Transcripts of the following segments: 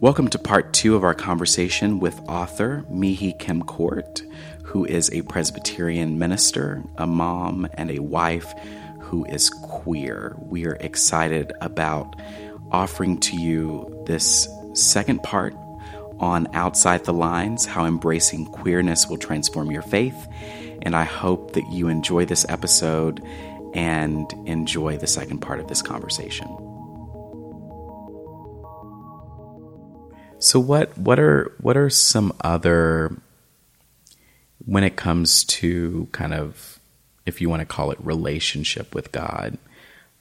Welcome to part two of our conversation with author Mihee Kim-Kort, who is a Presbyterian minister, a mom, and a wife who is queer. We are excited about offering to you this second part on Outside the Lines How Embracing Queerness Will Transform Your Faith. And I hope that you enjoy this episode and enjoy the second part of this conversation. So what what are what are some other when it comes to kind of if you want to call it relationship with God,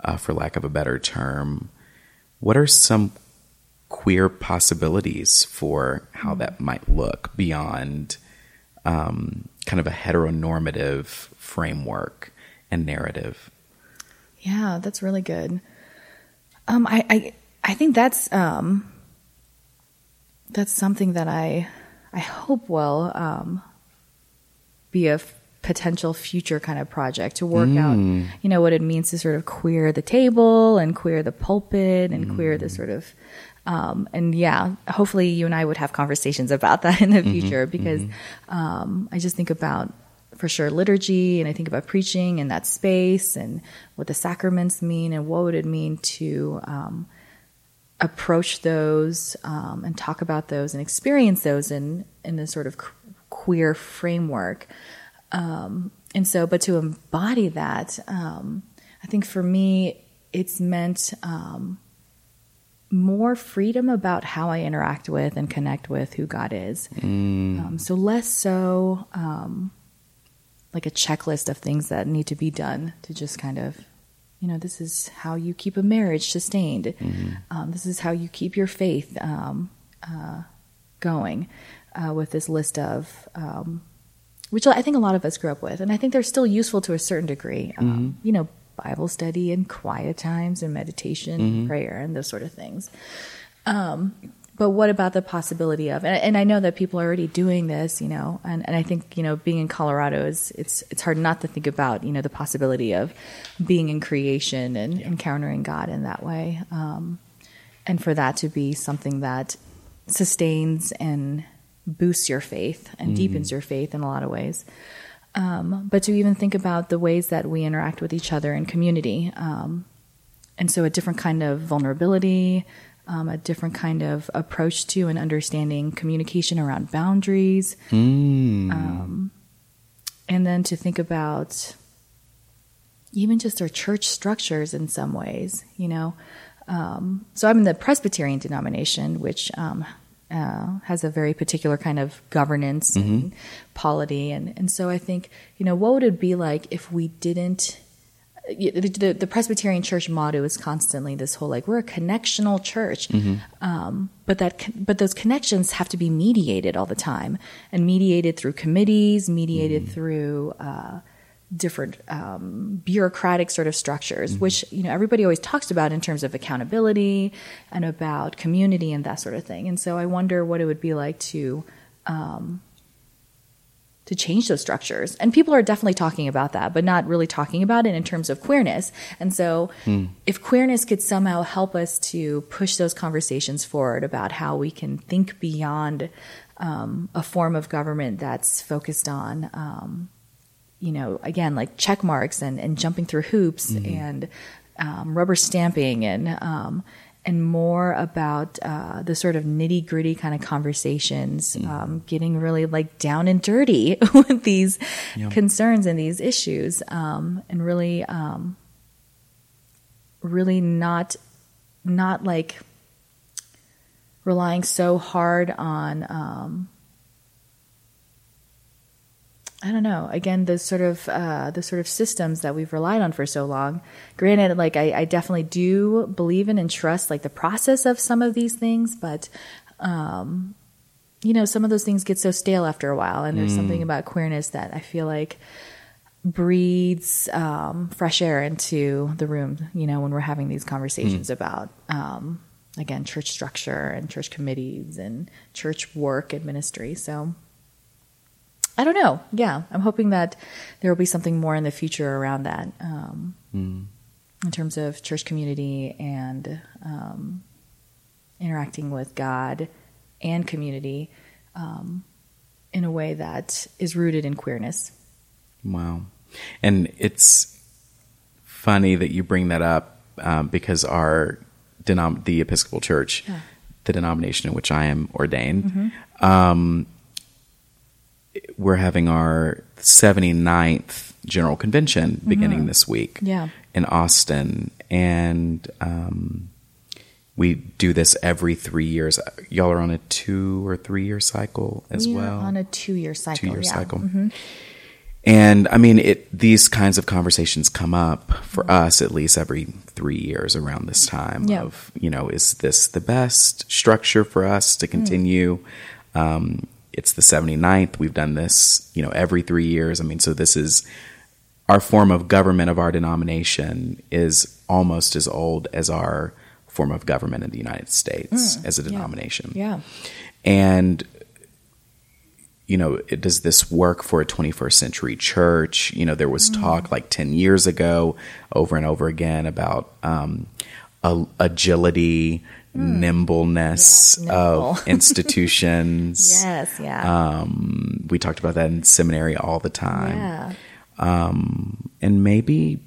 uh, for lack of a better term, what are some queer possibilities for how that might look beyond um, kind of a heteronormative framework and narrative? Yeah, that's really good. Um, I, I I think that's um, that's something that I I hope will um, be a f- potential future kind of project to work mm. out, you know, what it means to sort of queer the table and queer the pulpit and mm. queer the sort of um, and yeah, hopefully you and I would have conversations about that in the mm-hmm, future because mm-hmm. um, I just think about for sure liturgy and I think about preaching in that space and what the sacraments mean and what would it mean to um, approach those um, and talk about those and experience those in in this sort of queer framework. Um, and so, but to embody that, um, I think for me, it's meant um, more freedom about how I interact with and connect with who God is. Mm. Um, so less so um, like a checklist of things that need to be done to just kind of you know, this is how you keep a marriage sustained. Mm-hmm. Um, this is how you keep your faith um, uh, going uh, with this list of, um, which I think a lot of us grew up with. And I think they're still useful to a certain degree. Um, mm-hmm. You know, Bible study and quiet times and meditation, mm-hmm. prayer, and those sort of things. Um, but what about the possibility of and, and, i know that people are already doing this you know and, and i think you know being in colorado is it's it's hard not to think about you know the possibility of being in creation and yeah. encountering god in that way um, and for that to be something that sustains and boosts your faith and mm-hmm. deepens your faith in a lot of ways um, but to even think about the ways that we interact with each other in community um, and so a different kind of vulnerability um, a different kind of approach to and understanding communication around boundaries. Mm. Um, and then to think about even just our church structures in some ways, you know. Um, so I'm in the Presbyterian denomination, which um, uh, has a very particular kind of governance mm-hmm. and polity. And, and so I think, you know, what would it be like if we didn't the, the, Presbyterian Church motto is constantly this whole like we're a connectional church, mm-hmm. um, but that but those connections have to be mediated all the time and mediated through committees, mediated mm-hmm. through uh, different um, bureaucratic sort of structures, mm-hmm. which you know everybody always talks about in terms of accountability and about community and that sort of thing. And so I wonder what it would be like to um, to change those structures. And people are definitely talking about that, but not really talking about it in terms of queerness. And so, hmm. if queerness could somehow help us to push those conversations forward about how we can think beyond um, a form of government that's focused on, um, you know, again, like check marks and, and jumping through hoops mm-hmm. and um, rubber stamping and um, and more about uh, the sort of nitty gritty kind of conversations, mm. um, getting really like down and dirty with these concerns and these issues, um, and really, um, really not, not like relying so hard on um, I don't know. Again, the sort of uh, the sort of systems that we've relied on for so long. Granted, like I, I, definitely do believe in and trust like the process of some of these things, but um, you know, some of those things get so stale after a while. And there's mm. something about queerness that I feel like breathes um, fresh air into the room. You know, when we're having these conversations mm. about um, again church structure and church committees and church work and ministry. So I don't know. Yeah, I'm hoping that there will be something more in the future around that, um, mm. in terms of church community and um, interacting with God and community um, in a way that is rooted in queerness. Wow. And it's funny that you bring that up um, because our denom- the Episcopal Church, yeah. the denomination in which I am ordained, mm-hmm. We're having our 79th General Convention beginning mm-hmm. this week yeah. in Austin. And um, we do this every three years. Y'all are on a two or three year cycle as we well. on a two year cycle. Two year yeah. cycle. Mm-hmm. And I mean, it these kinds of conversations come up for mm-hmm. us at least every three years around this time. Yeah. Of you know, is this the best structure for us to mm. continue? Um, it's the 79th. We've done this, you know, every three years. I mean, so this is our form of government of our denomination is almost as old as our form of government in the United States mm, as a denomination. Yeah. yeah. And you know, it, does this work for a 21st century church? You know, there was mm. talk like 10 years ago over and over again about um, agility, mm. nimbleness yeah, nimble. of institutions. yes, yeah. Um, we talked about that in seminary all the time. Yeah. Um, and maybe,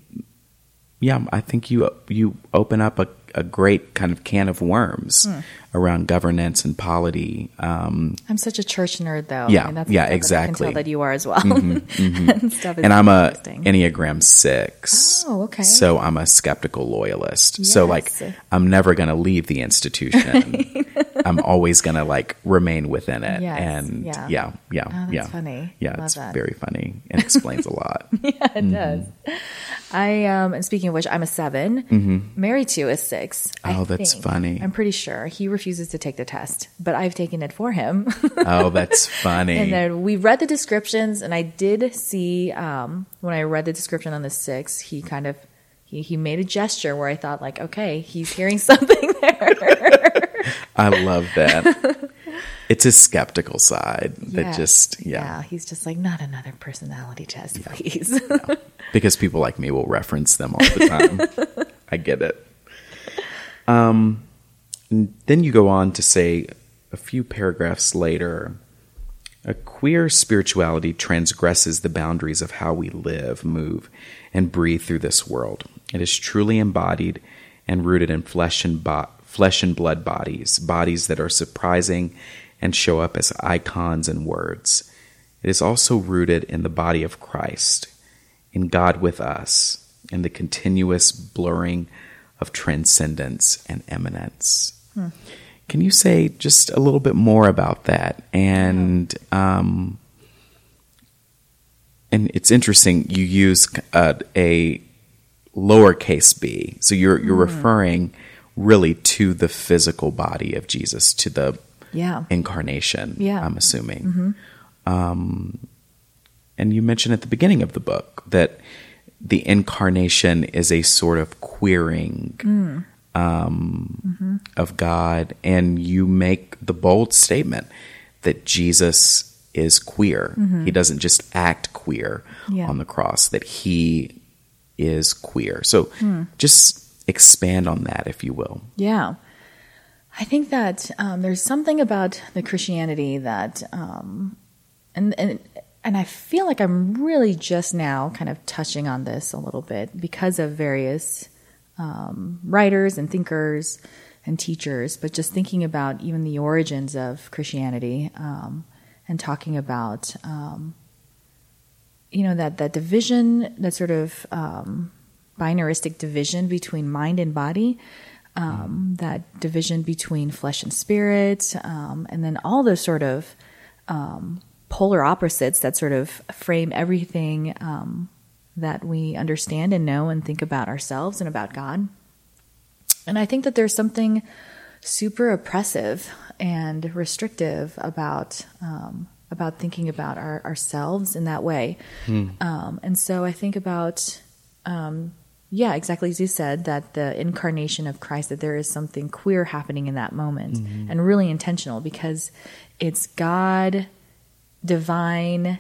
yeah, I think you you open up a a great kind of can of worms hmm. Around governance and polity. Um, I'm such a church nerd, though. Yeah, I mean, yeah, exactly. I tell that you are as well. Mm-hmm, mm-hmm. and, and I'm a Enneagram six. Oh, okay. So I'm a skeptical loyalist. Yes. So like, I'm never going to leave the institution. I'm always going to like remain within it. Yes. And yeah, yeah, yeah. Oh, that's yeah. funny. Yeah, Love it's that. very funny and explains a lot. yeah, it mm-hmm. does. I um, and speaking of which, I'm a 7 mm-hmm. Married to a six. Oh, that's think. funny. I'm pretty sure he refuses to take the test, but I've taken it for him. oh, that's funny. and then we read the descriptions, and I did see um, when I read the description on the six, he kind of he he made a gesture where I thought like, okay, he's hearing something there. I love that. it's his skeptical side that just yeah. yeah. he's just like not another personality test yeah. please yeah. because people like me will reference them all the time i get it um then you go on to say a few paragraphs later a queer spirituality transgresses the boundaries of how we live move and breathe through this world it is truly embodied and rooted in flesh and bo- flesh and blood bodies bodies that are surprising and show up as icons and words. It is also rooted in the body of Christ, in God with us, in the continuous blurring of transcendence and immanence. Hmm. Can you say just a little bit more about that? And um, and it's interesting. You use uh, a lowercase b, so you're you're mm. referring really to the physical body of Jesus, to the yeah. incarnation. Yeah. I'm assuming. Mm-hmm. Um, and you mentioned at the beginning of the book that the incarnation is a sort of queering mm. Um, mm-hmm. of God, and you make the bold statement that Jesus is queer. Mm-hmm. He doesn't just act queer yeah. on the cross; that he is queer. So, mm. just expand on that, if you will. Yeah. I think that um, there's something about the Christianity that, um, and and and I feel like I'm really just now kind of touching on this a little bit because of various um, writers and thinkers and teachers, but just thinking about even the origins of Christianity um, and talking about, um, you know, that that division, that sort of um, binaristic division between mind and body um, that division between flesh and spirit, um, and then all those sort of um, polar opposites that sort of frame everything um, that we understand and know and think about ourselves and about God. And I think that there's something super oppressive and restrictive about um, about thinking about our, ourselves in that way. Hmm. Um, and so I think about um, yeah, exactly as you said, that the incarnation of Christ, that there is something queer happening in that moment mm-hmm. and really intentional because it's God, divine,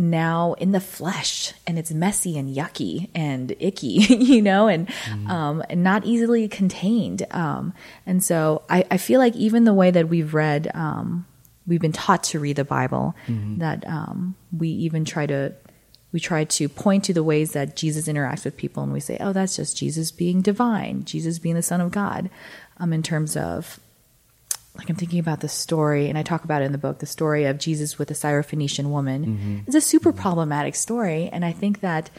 now in the flesh and it's messy and yucky and icky, you know, and mm. um, and not easily contained. Um, and so I, I feel like even the way that we've read, um, we've been taught to read the Bible, mm-hmm. that um, we even try to we try to point to the ways that Jesus interacts with people, and we say, "Oh, that's just Jesus being divine, Jesus being the Son of God," um, in terms of like I'm thinking about the story, and I talk about it in the book, the story of Jesus with the Syrophoenician woman. Mm-hmm. It's a super problematic story, and I think that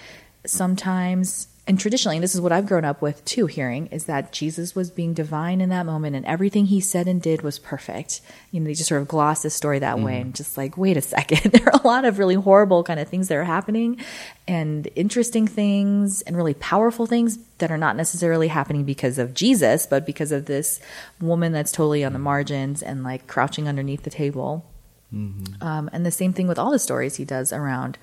sometimes and traditionally, and this is what I've grown up with too, hearing is that Jesus was being divine in that moment and everything he said and did was perfect. You know, they just sort of gloss this story that mm. way and just like, wait a second. there are a lot of really horrible kind of things that are happening and interesting things and really powerful things that are not necessarily happening because of Jesus, but because of this woman that's totally on the margins and like crouching underneath the table. Mm-hmm. Um, and the same thing with all the stories he does around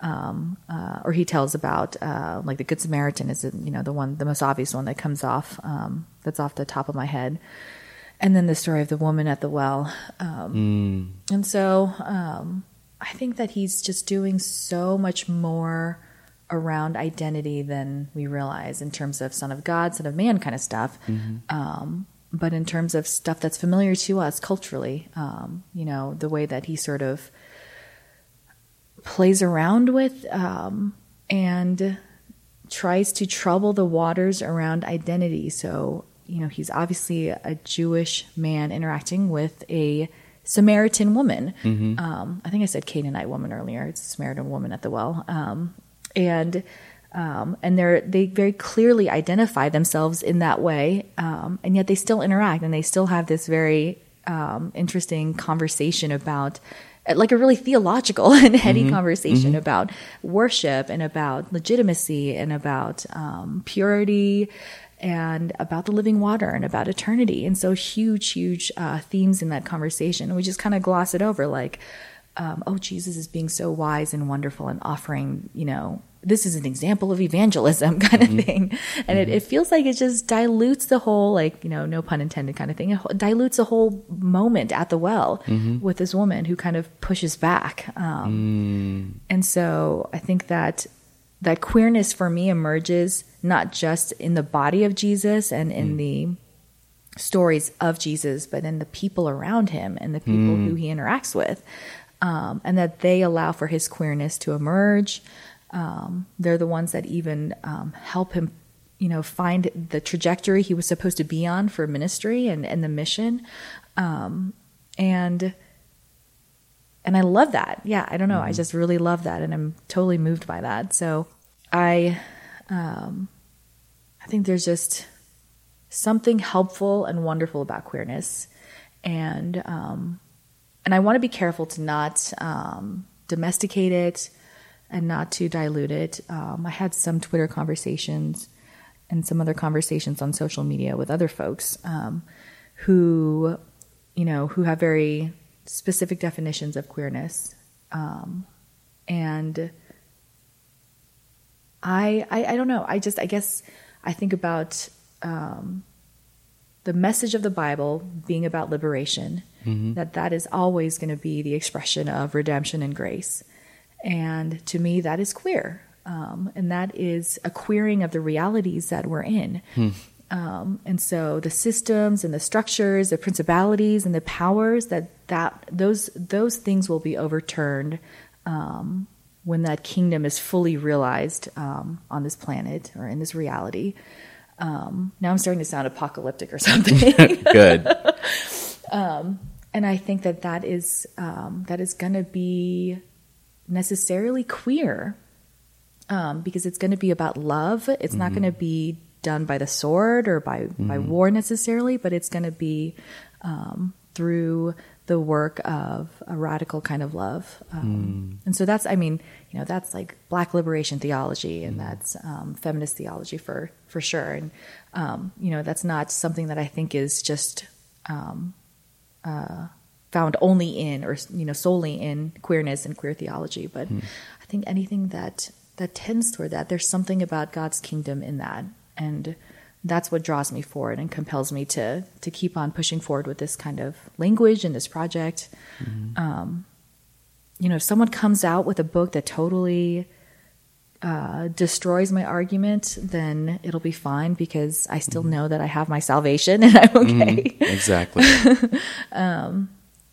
um, uh, or he tells about uh, like the Good Samaritan is you know the one the most obvious one that comes off um, that's off the top of my head, and then the story of the woman at the well, um, mm. and so um, I think that he's just doing so much more around identity than we realize in terms of Son of God, Son of Man kind of stuff. Mm-hmm. Um, but in terms of stuff that's familiar to us culturally, um, you know, the way that he sort of plays around with um, and tries to trouble the waters around identity. So, you know, he's obviously a Jewish man interacting with a Samaritan woman. Mm-hmm. Um, I think I said Canaanite woman earlier. It's a Samaritan woman at the well. Um, and um, and they they very clearly identify themselves in that way, um, and yet they still interact and they still have this very um, interesting conversation about like a really theological and heady mm-hmm. conversation mm-hmm. about worship and about legitimacy and about um, purity and about the living water and about eternity. And so huge, huge uh, themes in that conversation. And we just kind of gloss it over like, um, oh, Jesus is being so wise and wonderful and offering, you know, this is an example of evangelism kind of mm-hmm. thing. And mm-hmm. it, it, feels like it just dilutes the whole, like, you know, no pun intended kind of thing. It dilutes the whole moment at the well mm-hmm. with this woman who kind of pushes back. Um, mm. And so I think that that queerness for me emerges not just in the body of Jesus and in mm. the stories of Jesus, but in the people around him and the people mm. who he interacts with. Um, and that they allow for his queerness to emerge. Um, they're the ones that even um, help him, you know, find the trajectory he was supposed to be on for ministry and, and the mission. Um, and and I love that. Yeah, I don't know. Mm-hmm. I just really love that, and I'm totally moved by that. So I, um, I think there's just something helpful and wonderful about queerness, and um, and I want to be careful to not um, domesticate it and not to dilute it. Um, I had some Twitter conversations and some other conversations on social media with other folks um, who, you know, who have very specific definitions of queerness, um, and I, I, I don't know. I just, I guess, I think about um, the message of the Bible being about liberation. Mm-hmm. That that is always going to be the expression of redemption and grace. And to me, that is queer. Um, and that is a queering of the realities that we're in. Hmm. Um, and so the systems and the structures, the principalities and the powers that that those those things will be overturned um, when that kingdom is fully realized um, on this planet or in this reality. Um, now I'm starting to sound apocalyptic or something. Good. Um, and I think that that is that is going to be necessarily queer um, because it's going to be about love. It's mm-hmm. not going to be done by the sword or by, mm-hmm. by war necessarily, but it's going to be um, through the work of a radical kind of love. Um, mm. And so that's, I mean, you know, that's like black liberation theology and mm. that's um, feminist theology for, for sure. And, um, you know, that's not something that I think is just, um, uh, found only in or you know solely in queerness and queer theology but mm. i think anything that that tends toward that there's something about god's kingdom in that and that's what draws me forward and compels me to to keep on pushing forward with this kind of language and this project mm-hmm. um, you know, if someone comes out with a book that totally uh, destroys my argument, then it'll be fine because I still know that I have my salvation and I'm okay. Exactly.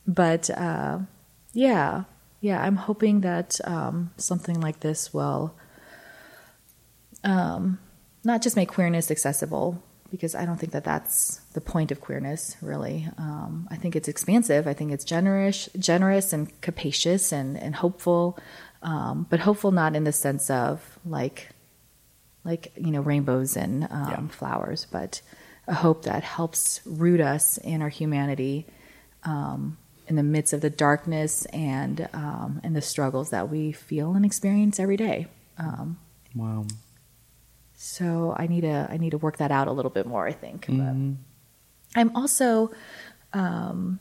But uh, yeah, yeah, I'm hoping that um, something like this will um, not just make queerness accessible, because I don't think that that's the point of queerness, really. Um, I think it's expansive. I think it's generous, generous and capacious and, and hopeful, um, but hopeful not in the sense of like, like you know, rainbows and um, Yeah. flowers, but a hope that helps root us in our humanity um, in the midst of the darkness and um, and the struggles that we feel and experience every day. Um, wow. so I need to I need to work that out a little bit more. I think. But Mhm. I'm also um,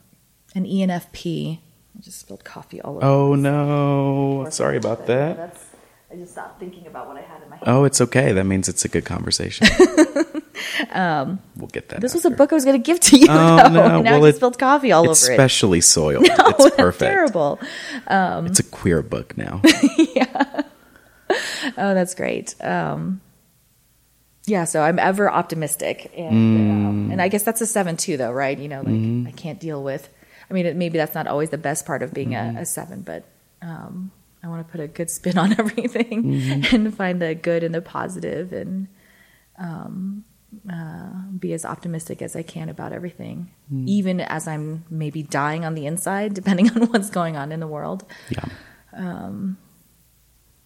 an ENFP. I just spilled coffee all over. Oh no. Sorry about that. That's, I just stopped thinking about what I had in my hand. Oh, it's okay. That means it's a good conversation. we'll get that. Um, This was a book I was going to give to you. Oh, though. no. Now Well, I it- spilled coffee all over it. specially soiled. No, it's perfect. terrible. It's a queer book now. Yeah. Oh, that's great. Um, yeah, so I'm ever optimistic, and um, and I guess that's a seven too, though, right? You know, like I can't deal with. I mean, it, maybe that's not always the best part of being a, a seven, but um, I want to put a good spin on everything and find the good and the positive, and um, uh, be as optimistic as I can about everything, even as I'm maybe dying on the inside, depending on what's going on in the world yeah.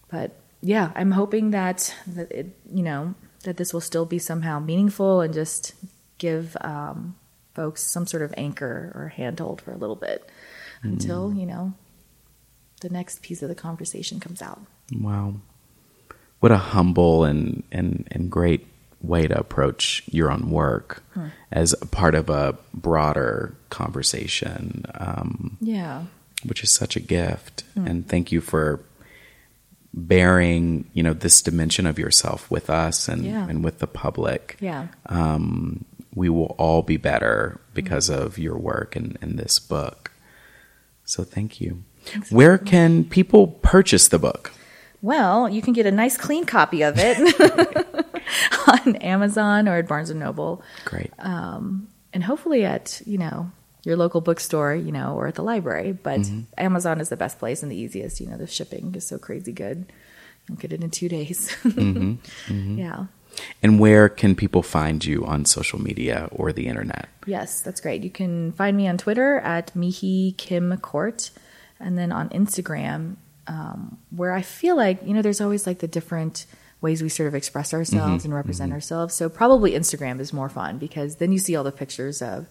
but yeah, I'm hoping that that it, you know, that this will still be somehow meaningful and just give um, folks some sort of anchor or handhold for a little bit until you know the next piece of the conversation comes out. Wow. What a humble and, and, and great way to approach your own work as a part of a broader conversation, um, Yeah, which is such a gift. And thank you for bearing, you know, this dimension of yourself with us and, Yeah. and with the public. yeah, Um, we will all be better because of your work and, and this book. So thank you. Where can people purchase the book? Well, you can get a nice clean copy of it on Amazon or at Barnes and Noble. Great. Um, and hopefully at you know your local bookstore you know or at the library. But mm-hmm. amazon is the best place and the easiest. You know the shipping is so crazy good. You'll get it in two days. Mm-hmm. Mm-hmm. Yeah. And where can people find you on social media or the internet? yes that's great. You can find me on twitter at Mihee Kim-Kort. And then on instagram um, where i feel like you know there's always like the different ways we sort of express ourselves mm-hmm. and represent mm-hmm. ourselves. So probably instagram is more fun because then you see all the pictures of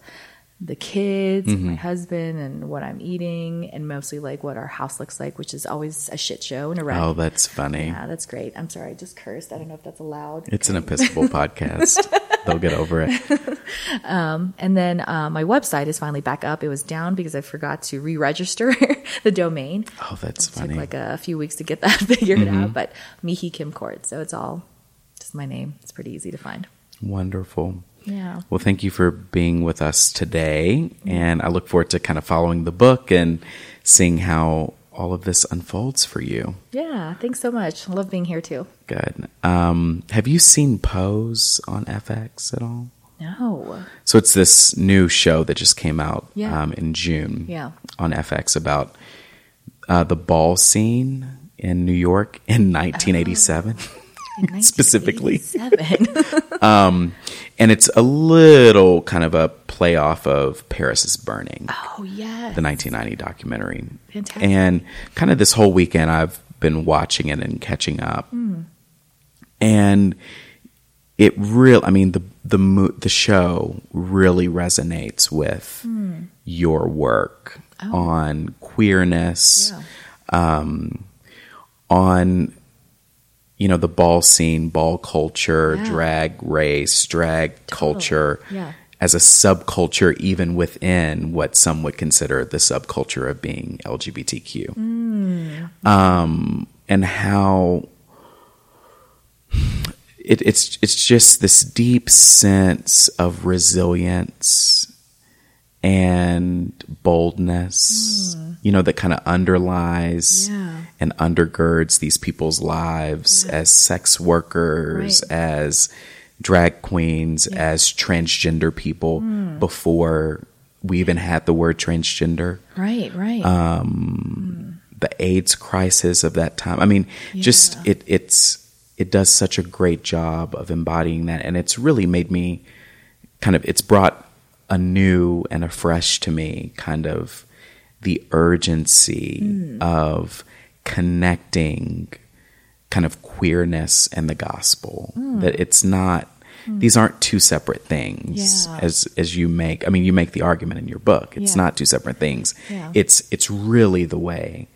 the kids and my mm-hmm. husband and what i'm eating and mostly like what our house looks like which is always a shit show and a wreck. Oh, that's funny. yeah that's great. I'm sorry i just cursed. I don't know if that's allowed. It's an Episcopal podcast. They'll get over it. um, And then uh, my website is finally back up. It was down because I forgot to re-register the domain. Oh, that's It funny. Mm-hmm. took like a few weeks to get that figured out, but Mihee Kim-Kort, so it's all just my name. It's pretty easy to find. Wonderful. Yeah. Well, thank you for being with us today. And I look forward to kind of following the book and seeing how all of this unfolds for you. Yeah. Thanks so much. I love being here too. Good. Um, have you seen Pose on FX at all? No. So it's this new show that just came out Yeah. um, in June Yeah. on FX about uh, the ball scene in New York in 1987. In Specifically. 1987. and it's a little kind of a play off of Paris is Burning, oh, yes. the 1990 documentary. Fantastic. And kind of this whole weekend, I've been watching it and catching up. Hmm. And it real I mean the the mo- the show really resonates with Hmm. your work on queerness, Oh. Yeah. on you know the ball scene, ball culture, Yeah. drag race, drag culture Yeah. as a subculture even within what some would consider the subculture of being LGBTQ. Um and how it, it's it's just this deep sense of resilience and boldness, hmm. you know, that kind of underlies Yeah. and undergirds these people's lives as sex workers, Right. as drag queens, as transgender people Hmm. before we even had the word transgender Right, right. Um, hmm. the AIDS crisis of that time. I mean, just it it's it does such a great job of embodying that, and it's really made me kind of it's brought anew and afresh to me kind of the urgency Hmm. of connecting kind of queerness and the gospel Hmm. that it's not these aren't two separate things Yeah. as as you make i mean you make the argument in your book it's Yeah. not two separate things Yeah. it's it's really the way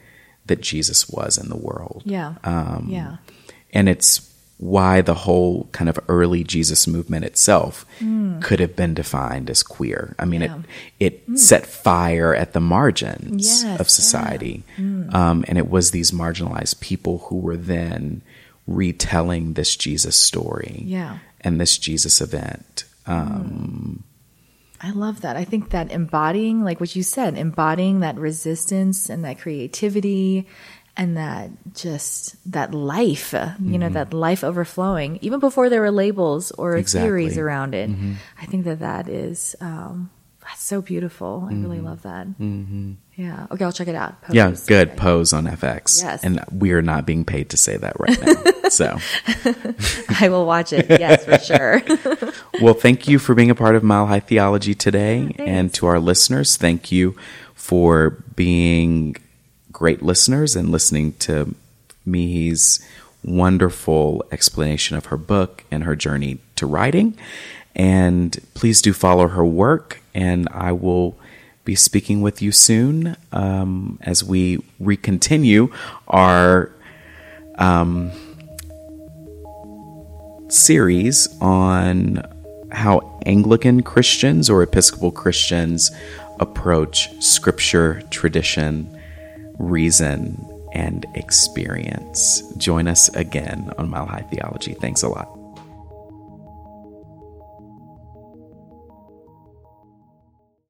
that jesus was in the world yeah. um, yeah. and it's why the whole kind of early Jesus movement itself could have been defined as queer. I mean, Hmm. Yeah. Hmm. it it set fire at the margins Yes, of yeah. Hmm. society, um, and it was these marginalized people who were then retelling this Jesus story Yeah. and this Jesus event. Um, I love that. I think that embodying, like what you said, embodying that resistance and that creativity and that just that life, uh, you know, that life overflowing, even before there were labels or Exactly. theories around it. I think that that is, um, that's so beautiful. I really love that. Mm-hmm. Yeah. Okay, I'll check it out. yeah, good Okay. pose on FX, Yes. and we are not being paid to say that right now. so. I will watch it. Yes, for sure. Well, thank you for being a part of Mile High Theology today. thanks. and to our listeners, thank you for being great listeners and listening to Mihee's wonderful explanation of her book and her journey to writing. And please do follow her work, and I will be speaking with you soon um, as we recontinue our series on how Anglican Christians or Episcopal Christians approach scripture, tradition, reason, and experience. Join us again on Mile High Theology. Thanks a lot.